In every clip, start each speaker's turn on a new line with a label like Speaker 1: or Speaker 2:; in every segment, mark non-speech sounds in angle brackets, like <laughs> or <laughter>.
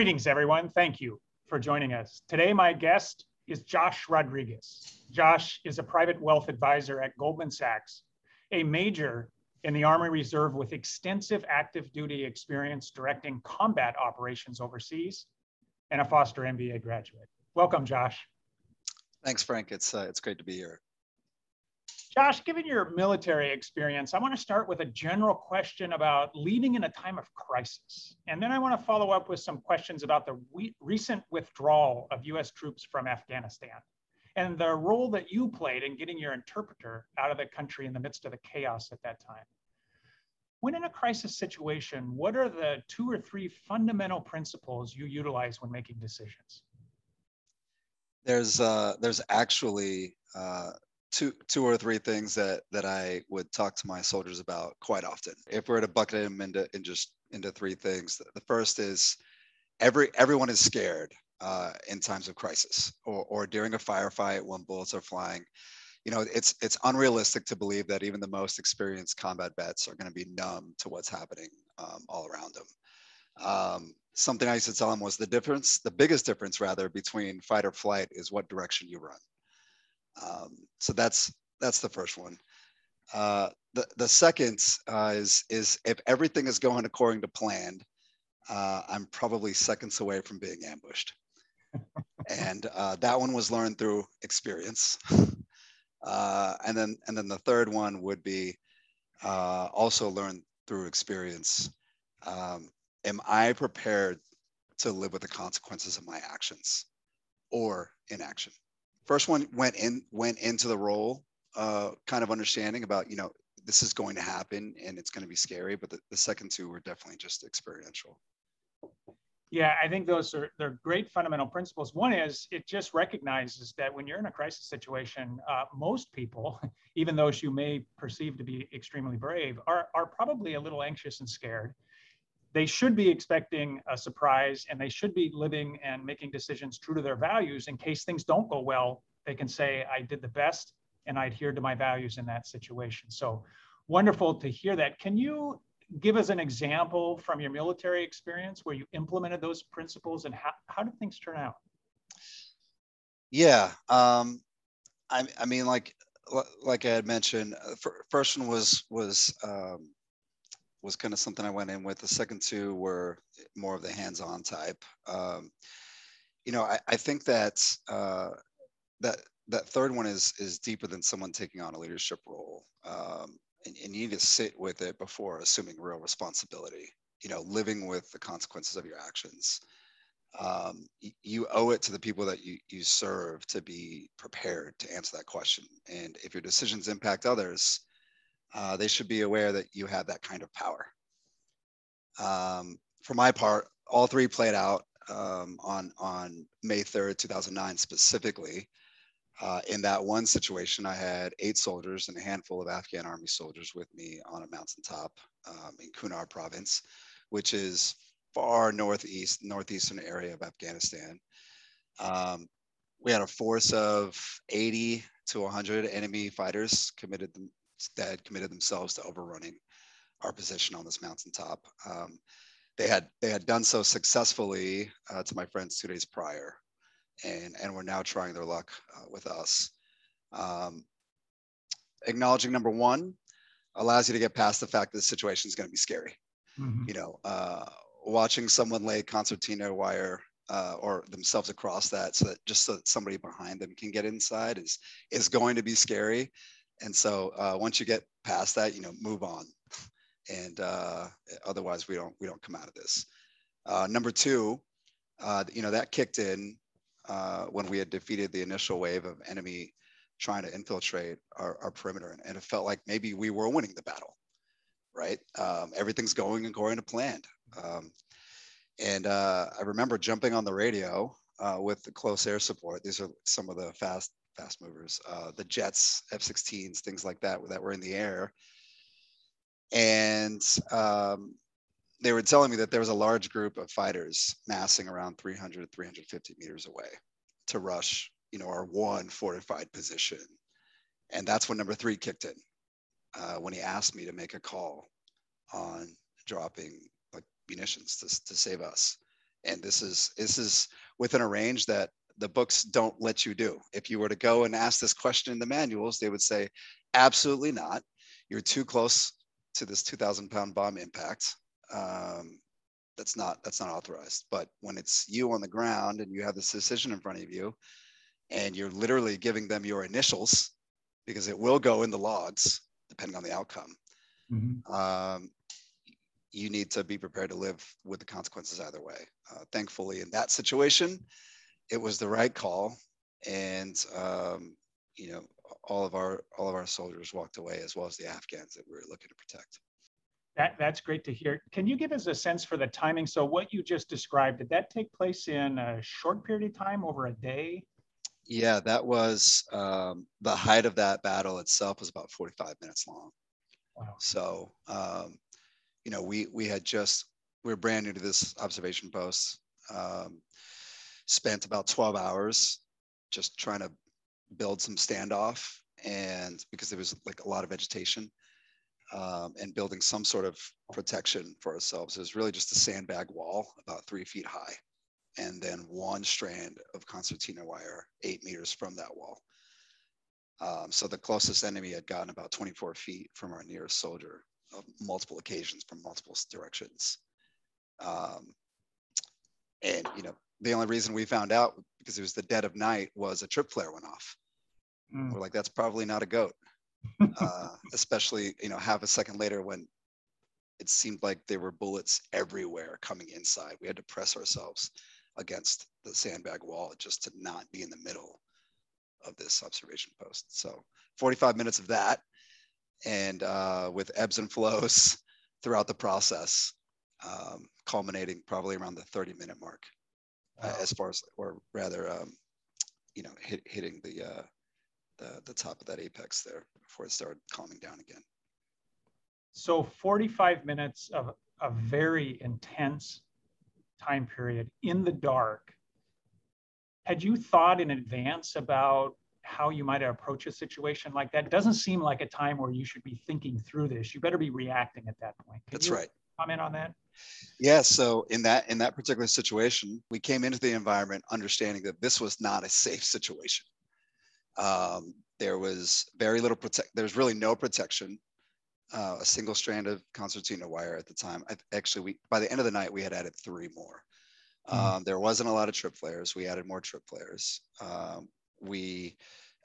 Speaker 1: Greetings, everyone. Thank you for joining us. Today, my guest is Josh Rodriguez. Josh is a private wealth advisor at Goldman Sachs, a major in the Army Reserve with extensive active duty experience directing combat operations overseas, and a Foster MBA graduate. Welcome, Josh.
Speaker 2: Thanks, Frank. It's uh, it's great to be here.
Speaker 1: Josh, given your military experience, I want to start with a general question about leading in a time of crisis. And then I want to follow up with some questions about the re- recent withdrawal of US troops from Afghanistan and the role that you played in getting your interpreter out of the country in the midst of the chaos at that time. When in a crisis situation, what are the two or three fundamental principles you utilize when making decisions?
Speaker 2: There's uh, there's actually uh, two two or three things that that I would talk to my soldiers about quite often. If we were to bucket them into in just into three things, the first is every everyone is scared uh, in times of crisis or or during a firefight when bullets are flying. You know, it's it's unrealistic to believe that even the most experienced combat vets are going to be numb to what's happening um, all around them. Um, something I used to tell them was the difference, the biggest difference rather between fight or flight is what direction you run. Um, so that's that's the first one. Uh, the the second uh, is is if everything is going according to plan, uh, I'm probably seconds away from being ambushed, <laughs> and uh, that one was learned through experience. <laughs> Uh, and then and then the third one would be uh, also learned through experience. Um, am I prepared to live with the consequences of my actions or inaction? First one went in went into the role uh, kind of understanding about you know this is going to happen and it's going to be scary but the, the second two were definitely just experiential.
Speaker 1: Yeah i think those are they're great fundamental principles. One is it just recognizes that when you're in a crisis situation uh, most people <laughs> even those you may perceive to be extremely brave are, are probably a little anxious and scared. They should be expecting a surprise and they should be living and making decisions true to their values in case things don't go well they can say i did the best and i adhered to my values in that situation so wonderful to hear that can you give us an example from your military experience where you implemented those principles and how, how did things turn out
Speaker 2: yeah um, I, I mean like like i had mentioned uh, first one was was um, was kind of something I went in with. The second two were more of the hands-on type. Um, you know, I, I think that uh, that that third one is is deeper than someone taking on a leadership role, um, and, and you need to sit with it before assuming real responsibility. You know, living with the consequences of your actions. Um, you owe it to the people that you, you serve to be prepared to answer that question. And if your decisions impact others, uh, they should be aware that you have that kind of power. Um, for my part, all three played out um, on, on May 3rd, 2009 specifically. Uh, in that one situation, I had eight soldiers and a handful of Afghan army soldiers with me on a mountaintop um, in Kunar province, which is far northeast, northeastern area of Afghanistan. Um, we had a force of 80 to 100 enemy fighters committed that had committed themselves to overrunning our position on this mountaintop. Um, they had they had done so successfully uh, to my friends two days prior, and and were now trying their luck uh, with us. Um, acknowledging number one allows you to get past the fact that the situation is going to be scary. Mm-hmm. You know, uh, watching someone lay concertina wire uh, or themselves across that so that just so that somebody behind them can get inside is is going to be scary and so uh, once you get past that, you know, move on. And uh, otherwise, we don't we don't come out of this. Uh, number two, uh, you know, that kicked in uh, when we had defeated the initial wave of enemy trying to infiltrate our, our perimeter, and, and, it felt like maybe we were winning the battle. Right, um, everything's going according to plan. Um, and uh, I remember jumping on the radio with the close air support. These are some of the fast fast movers, uh, the jets, F-16s, things like that that were in the air. And um, they were telling me that there was a large group of fighters massing around 300, 350 meters away to rush, you know, our one fortified position. And that's when number three kicked in, uh, when he asked me to make a call on dropping like munitions to, to save us. and this is this is within a range that the books don't let you do. If you were to go and ask this question in the manuals, they would say, absolutely not. You're too close to this 2,000 pound bomb impact. Um, that's not that's not authorized. But when it's you on the ground and you have this decision in front of you, and you're literally giving them your initials, because it will go in the logs depending on the outcome. Mm-hmm. Um, you need to be prepared to live with the consequences either way. Uh, thankfully, in that situation, it was the right call, and um, you know all of our all of our soldiers walked away as well as the Afghans that we were looking to protect.
Speaker 1: That, that's great to hear. Can you give us a sense for the timing? So what you just described, did that take place in a short period of time, over a day?
Speaker 2: Yeah, that was um, the height of that battle itself was about 45 minutes long. Wow. So, um, you know, we we had just we were brand new to this observation post. Um, spent about 12 hours just trying to build some standoff and because there was like a lot of vegetation um, and building some sort of protection for ourselves. It was really just a sandbag wall about three feet high and then one strand of concertina wire eight meters from that wall. Um, so the closest enemy had gotten about 24 feet from our nearest soldier of multiple occasions from multiple directions. Um, and you know, the only reason we found out because it was the dead of night was a trip flare went off. Mm. We're like, that's probably not a goat, uh, especially you know half a second later when it seemed like there were bullets everywhere coming inside. We had to press ourselves against the sandbag wall just to not be in the middle of this observation post. So 45 minutes of that, and uh, with ebbs and flows <laughs> throughout the process, um, culminating probably around the 30 minute mark uh, as far as, or rather, um, you know, hit, hitting the, uh, the, the top of that apex there before it started calming down again.
Speaker 1: So 45 minutes of a very intense time period in the dark. Had you thought in advance about how you might approach a situation like that? It doesn't seem like a time where you should be thinking through this. You better be reacting at that point.
Speaker 2: Can That's right.
Speaker 1: Comment on that?
Speaker 2: Yeah, so in that in that particular situation, we came into the environment understanding that this was not a safe situation. Um, there was very little protect. There's really no protection. Uh, a single strand of concertina wire at the time. I, actually, we by the end of the night we had added three more. Mm-hmm. Um, there wasn't a lot of trip flares. We added more trip flares. Um, we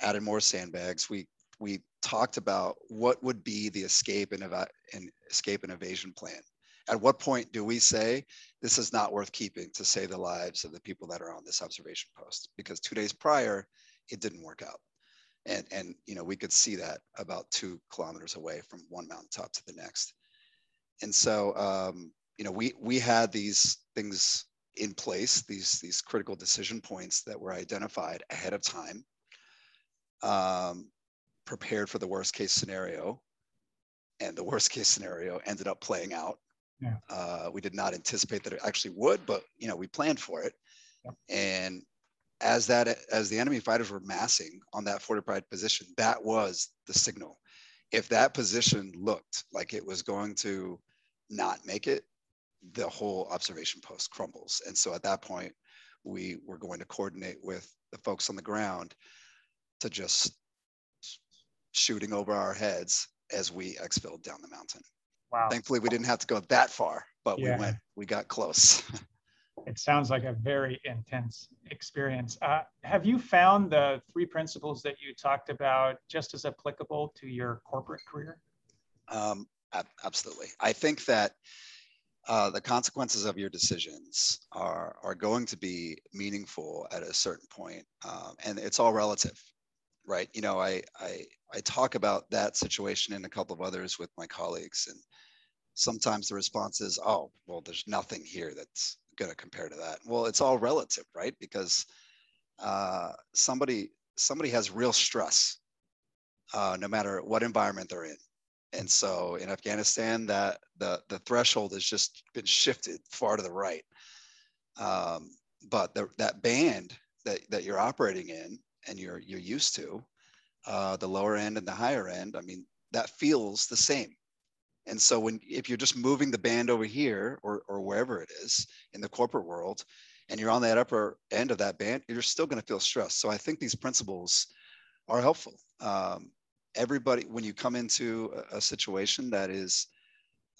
Speaker 2: added more sandbags. We we talked about what would be the escape and, eva- and escape and evasion plan at what point do we say this is not worth keeping to save the lives of the people that are on this observation post? Because two days prior, it didn't work out. And, and you know, we could see that about two kilometers away from one mountaintop to the next. And so, um, you know, we, we had these things in place, these, these critical decision points that were identified ahead of time, um, prepared for the worst case scenario. And the worst case scenario ended up playing out yeah. Uh, we did not anticipate that it actually would, but you know we planned for it. Yeah. And as that as the enemy fighters were massing on that fortified position, that was the signal. If that position looked like it was going to not make it, the whole observation post crumbles. And so at that point, we were going to coordinate with the folks on the ground to just shooting over our heads as we exfilled down the mountain. Wow. Thankfully, we didn't have to go that far, but yeah. we went, we got close. <laughs>
Speaker 1: it sounds like a very intense experience. Uh, have you found the three principles that you talked about just as applicable to your corporate career?
Speaker 2: Um, absolutely. I think that uh, the consequences of your decisions are, are going to be meaningful at a certain point, um, and it's all relative right you know I, I i talk about that situation and a couple of others with my colleagues and sometimes the response is, oh, well, there's nothing here that's going to compare to that. Well, it's all relative, right? Because uh, somebody somebody has real stress, uh, no matter what environment they're in. And so in Afghanistan, that the the threshold has just been shifted far to the right. Um, but the, that band that, that you're operating in and you're you're used to, uh, the lower end and the higher end, I mean, that feels the same And so when if you're just moving the band over here or, or wherever it is in the corporate world, and you're on that upper end of that band, you're still going to feel stressed. So I think these principles are helpful. Um, everybody, when you come into a, a situation that is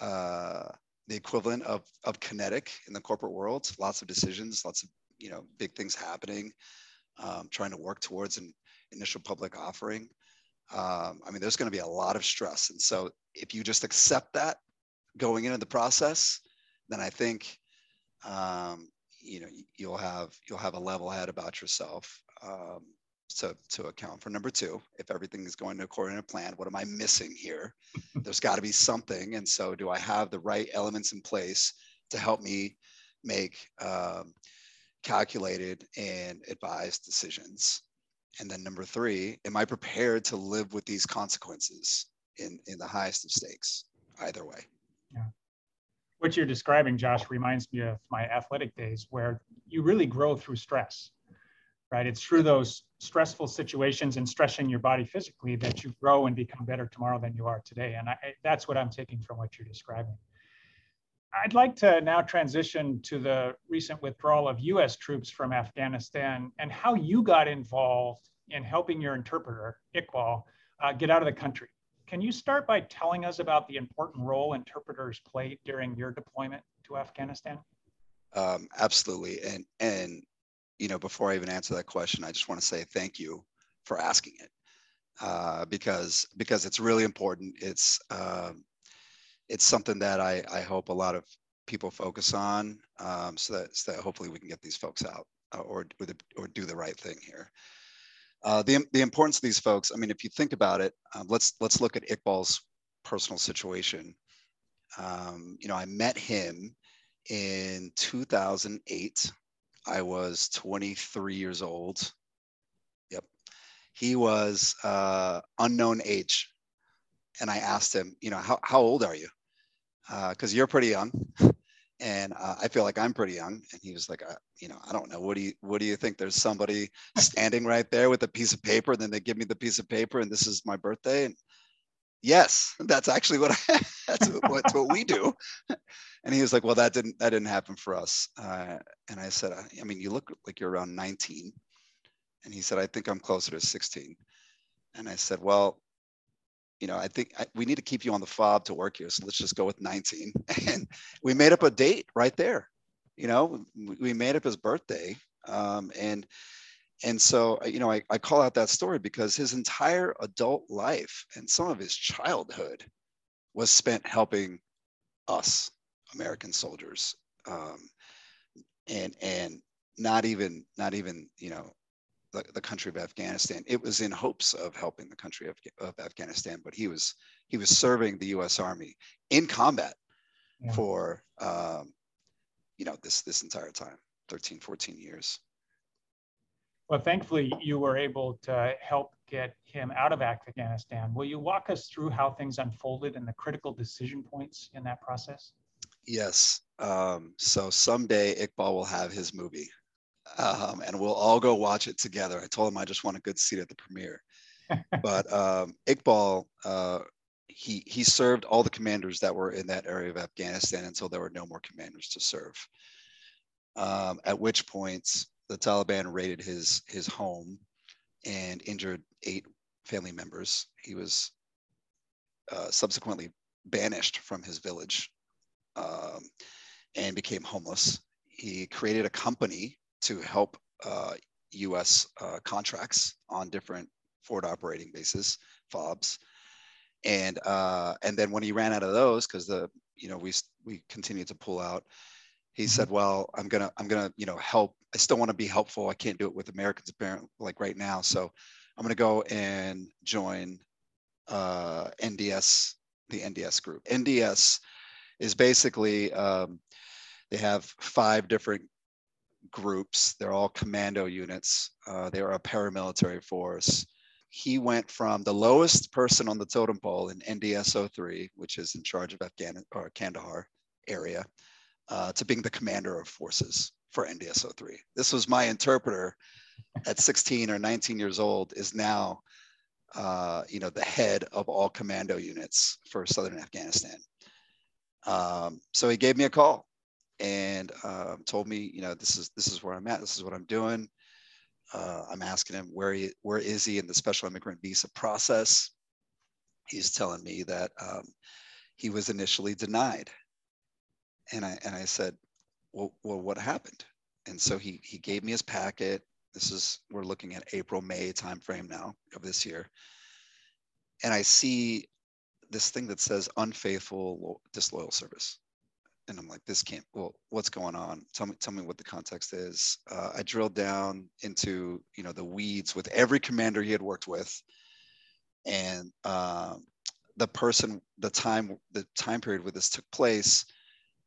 Speaker 2: uh, the equivalent of, of kinetic in the corporate world, lots of decisions, lots of you know big things happening, um, trying to work towards an initial public offering. Um, I mean, there's going to be a lot of stress, and so if you just accept that going into the process, then I think um, you know you'll have you'll have a level head about yourself um, to to account for. Number two if everything is going according to plan what am i missing here? There's got to be something. And so do i have the right elements in place to help me make um, calculated and advised decisions and then number three am i prepared to live with these consequences in in the highest of stakes either way
Speaker 1: yeah what you're describing, Josh, reminds me of my athletic days where you really grow through stress, right? It's through those stressful situations and stressing your body physically that you grow and become better tomorrow than you are today. And I, that's what I'm taking from what you're describing. I'd like to now transition to the recent withdrawal of US troops from Afghanistan and how you got involved in helping your interpreter, Iqbal, uh, get out of the country. Can you start by telling us about the important role interpreters played during your deployment to Afghanistan?
Speaker 2: Um, absolutely. And, and, you know, before I even answer that question, I just want to say thank you for asking it uh, because, because it's really important. It's, um, it's something that I, I hope a lot of people focus on um, so, that, so that hopefully we can get these folks out uh, or, or, the, or do the right thing here. Uh, the, the importance of these folks, I mean, if you think about it, um, let's, let's look at Iqbal's personal situation. Um, you know, I met him in 2008. I was 23 years old. Yep. He was uh, unknown age. And I asked him, you know, how, how old are you? Because uh, you're pretty young <laughs> and uh, I feel like I'm pretty young. And he was like, uh, you know, I don't know. What do you What do you think? There's somebody <laughs> standing right there with a piece of paper. And then they give me the piece of paper, and this is my birthday. And yes, that's actually what I, <laughs> that's what, what we do. And he was like, well, that didn't that didn't happen for us. Uh, and I said, I mean, you look like you're around 19. And he said, I think I'm closer to 16. And I said, well, you know, I think I, we need to keep you on the fob to work here. So let's just go with 19. <laughs> And we made up a date right there. You know, we made up his birthday. Um, and and so, you know, I, I call out that story because his entire adult life and some of his childhood was spent helping us, American soldiers. Um, and and not even not even you know the, the country of Afghanistan. It was in hopes of helping the country of, of Afghanistan, but he was he was serving the U.S. Army in combat yeah. for um, you know this this entire time, 13, 14 years.
Speaker 1: Well, thankfully, you were able to help get him out of Afghanistan. Will you walk us through how things unfolded and the critical decision points in that process?
Speaker 2: Yes. Um, so someday Iqbal will have his movie um, and we'll all go watch it together. I told him I just want a good seat at the premiere. but <laughs> um, Iqbal, uh, he he served all the commanders that were in that area of Afghanistan until there were no more commanders to serve. Um, at which point the Taliban raided his his home and injured eight family members. He was uh, subsequently banished from his village um, and became homeless. He created a company to help uh, U.S. Uh, contracts on different forward operating bases, FOBs, and uh, and then when he ran out of those, because the you know we we continued to pull out, he said, mm-hmm. "Well, I'm gonna I'm gonna you know help. I still want to be helpful. I can't do it with Americans apparently like right now, so I'm gonna go and join uh, NDS, the NDS group. NDS is basically um, they have five different groups. They're all commando units. Uh, they are a paramilitary force. He went from the lowest person on the totem pole in NDS 03, which is in charge of Afghan or Kandahar area, uh, to being the commander of forces for NDS 03. This was my interpreter at 16 or 19 years old is now, uh, you know, the head of all commando units for Southern Afghanistan. Um, so he gave me a call and uh, told me, you know, this is this is where I'm at. This is what I'm doing. Uh, I'm asking him where he where is he in the special immigrant visa process. He's telling me that um, he was initially denied, and I and I said, well, well, what happened? And so he he gave me his packet. This is we're looking at April May timeframe now of this year, and I see this thing that says unfaithful disloyal service and I'm like, this can't. Well, what's going on? Tell me, tell me what the context is. Uh, I drilled down into you know the weeds with every commander he had worked with, and uh, the person, the time, the time period where this took place,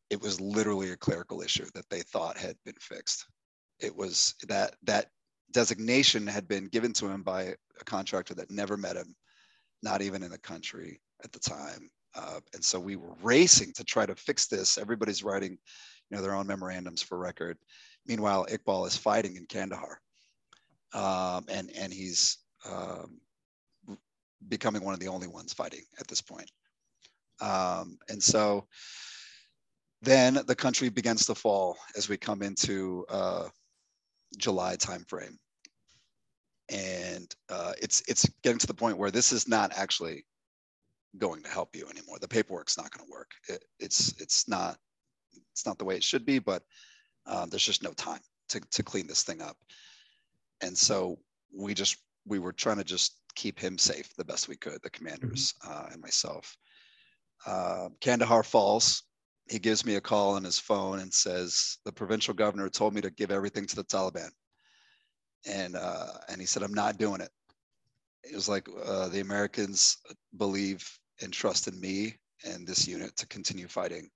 Speaker 2: it was literally a clerical issue that they thought had been fixed. It was that that designation had been given to him by a contractor that never met him, not even in the country at the time. Uh, and so we were racing to try to fix this. Everybody's writing, you know, their own memorandums for record. Meanwhile, Iqbal is fighting in Kandahar, um, and and he's um, becoming one of the only ones fighting at this point. Um, and so then the country begins to fall as we come into uh, July timeframe, and uh, it's it's getting to the point where this is not actually going to help you anymore. The paperwork's not going to work. It, it's it's not it's not the way it should be, but um, there's just no time to to clean this thing up. And so we just we were trying to just keep him safe the best we could, the commanders mm-hmm. uh, and myself. Uh, Kandahar falls. He gives me a call on his phone and says the provincial governor told me to give everything to the Taliban, and uh, and he said I'm not doing it. It was like uh, the Americans believe and trust in me and this unit to continue fighting.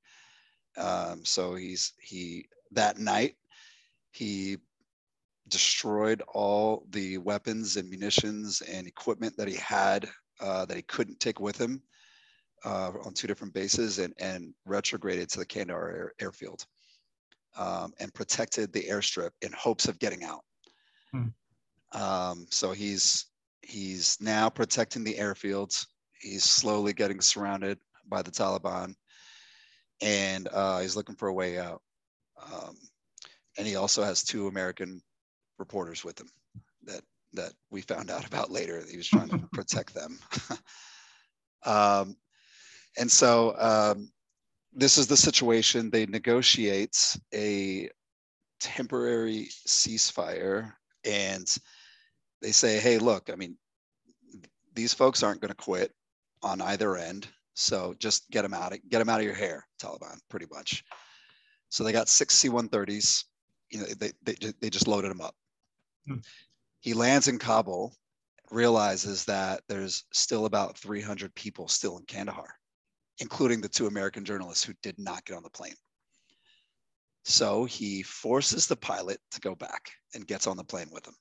Speaker 2: Um, so he's he that night he destroyed all the weapons and munitions and equipment that he had uh, that he couldn't take with him uh, on two different bases and, and retrograded to the Kandahar air, airfield um, and protected the airstrip in hopes of getting out. Hmm. Um, so he's he's now protecting the airfields he's slowly getting surrounded by the Taliban, and uh, he's looking for a way out. Um, and he also has two American reporters with him that that we found out <laughs> about later. He was trying to <laughs> protect them. <laughs> um, and so um, this is the situation. They negotiate a temporary ceasefire, and they say, "Hey, look, I mean, these folks aren't going to quit on either end. So just get them out of get them out of your hair, Taliban, pretty much. So they got six C-130s. You know, they they, they just loaded them up. Hmm. He lands in Kabul, realizes that there's still about 300 people still in Kandahar, including the two American journalists who did not get on the plane. So he forces the pilot to go back and gets on the plane with him.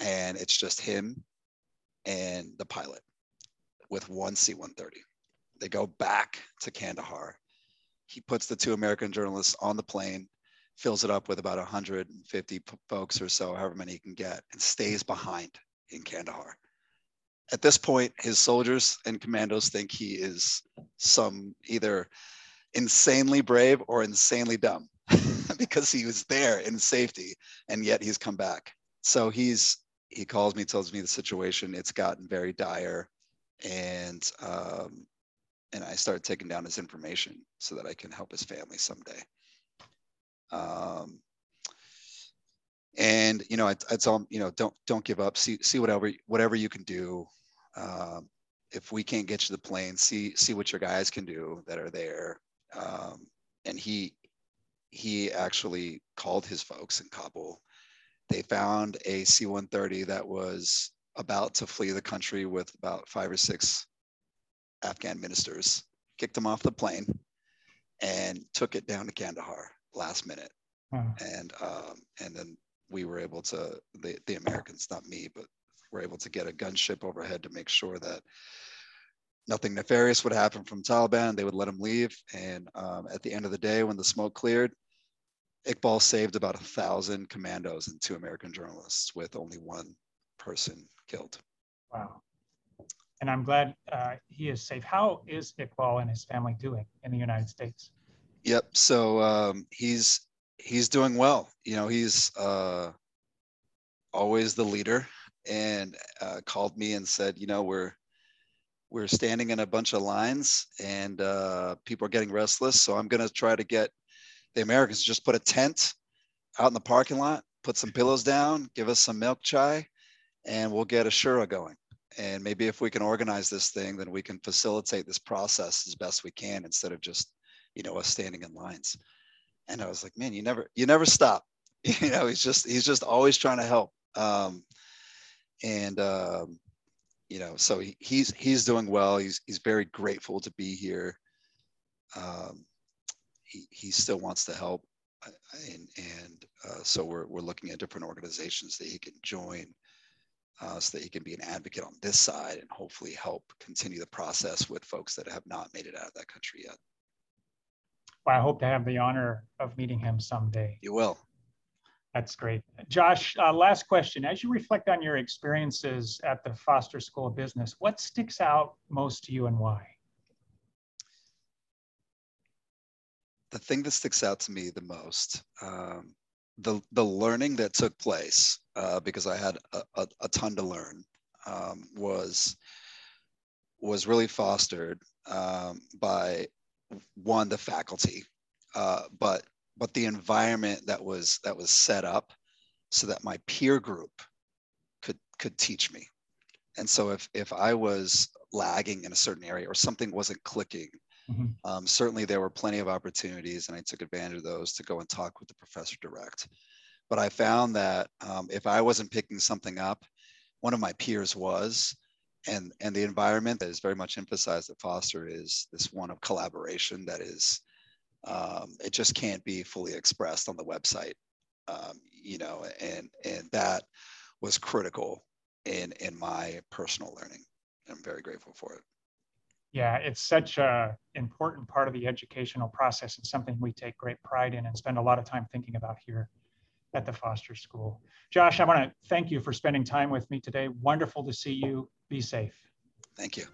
Speaker 2: And it's just him and the pilot with one C-130. They go back to Kandahar. He puts the two American journalists on the plane, fills it up with about 150 folks or so, however many he can get, and stays behind in Kandahar. At this point, his soldiers and commandos think he is some either insanely brave or insanely dumb <laughs> because he was there in safety and yet he's come back. So he's he calls me, tells me the situation. It's gotten very dire and um, and I started taking down his information so that I can help his family someday. Um, and you know, I, I tell him, you know, don't don't give up. See see whatever whatever you can do. Um, if we can't get you the plane, see see what your guys can do that are there. Um, and he he actually called his folks in Kabul. They found a C-130 that was about to flee the country with about five or six Afghan ministers, kicked them off the plane, and took it down to Kandahar last minute. And um, and then we were able to the the Americans, not me, but were able to get a gunship overhead to make sure that nothing nefarious would happen from Taliban. They would let them leave. And um, at the end of the day, when the smoke cleared, Iqbal saved about a thousand commandos and two American journalists with only one person killed.
Speaker 1: Wow. and I'm glad uh, he is safe. How is Iqbal and his family doing in the United States?
Speaker 2: Yep. So um, he's he's doing well. You know, he's uh, always the leader, and uh, called me and said, you know, we're we're standing in a bunch of lines, and uh, people are getting restless. So I'm going to try to get the Americans just put a tent out in the parking lot, put some pillows down, give us some milk chai, and we'll get a going. And maybe if we can organize this thing, then we can facilitate this process as best we can instead of just, you know, us standing in lines. And I was like, man, you never, you never stop. <laughs> You know, he's just, he's just always trying to help. Um, and um, you know, so he, he's he's doing well. He's he's very grateful to be here. Um, he he still wants to help, and and uh, so we're we're looking at different organizations that he can join uh, so that he can be an advocate on this side and hopefully help continue the process with folks that have not made it out of that country yet.
Speaker 1: Well, I hope to have the honor of meeting him someday.
Speaker 2: You will.
Speaker 1: That's great. Josh, uh, last question. As you reflect on your experiences at the Foster School of Business, what sticks out most to you and why?
Speaker 2: The thing that sticks out to me the most, um, the the learning that took place uh, because I had a, a, a ton to learn um, was was really fostered um, by one the faculty, uh, but but the environment that was that was set up so that my peer group could could teach me. And so if if I was lagging in a certain area or something wasn't clicking, Mm-hmm. Um, certainly, there were plenty of opportunities, and I took advantage of those to go and talk with the professor direct. But I found that um, if I wasn't picking something up, one of my peers was, and and the environment that is very much emphasized at Foster is this one of collaboration that is, um, it just can't be fully expressed on the website, um, you know, and and that was critical in in my personal learning. I'm very grateful for it
Speaker 1: yeah, it's such a important part of the educational process and something we take great pride in and spend a lot of time thinking about here at the Foster School. Josh, I want to thank you for spending time with me today. Wonderful to see you. Be safe.
Speaker 2: Thank you.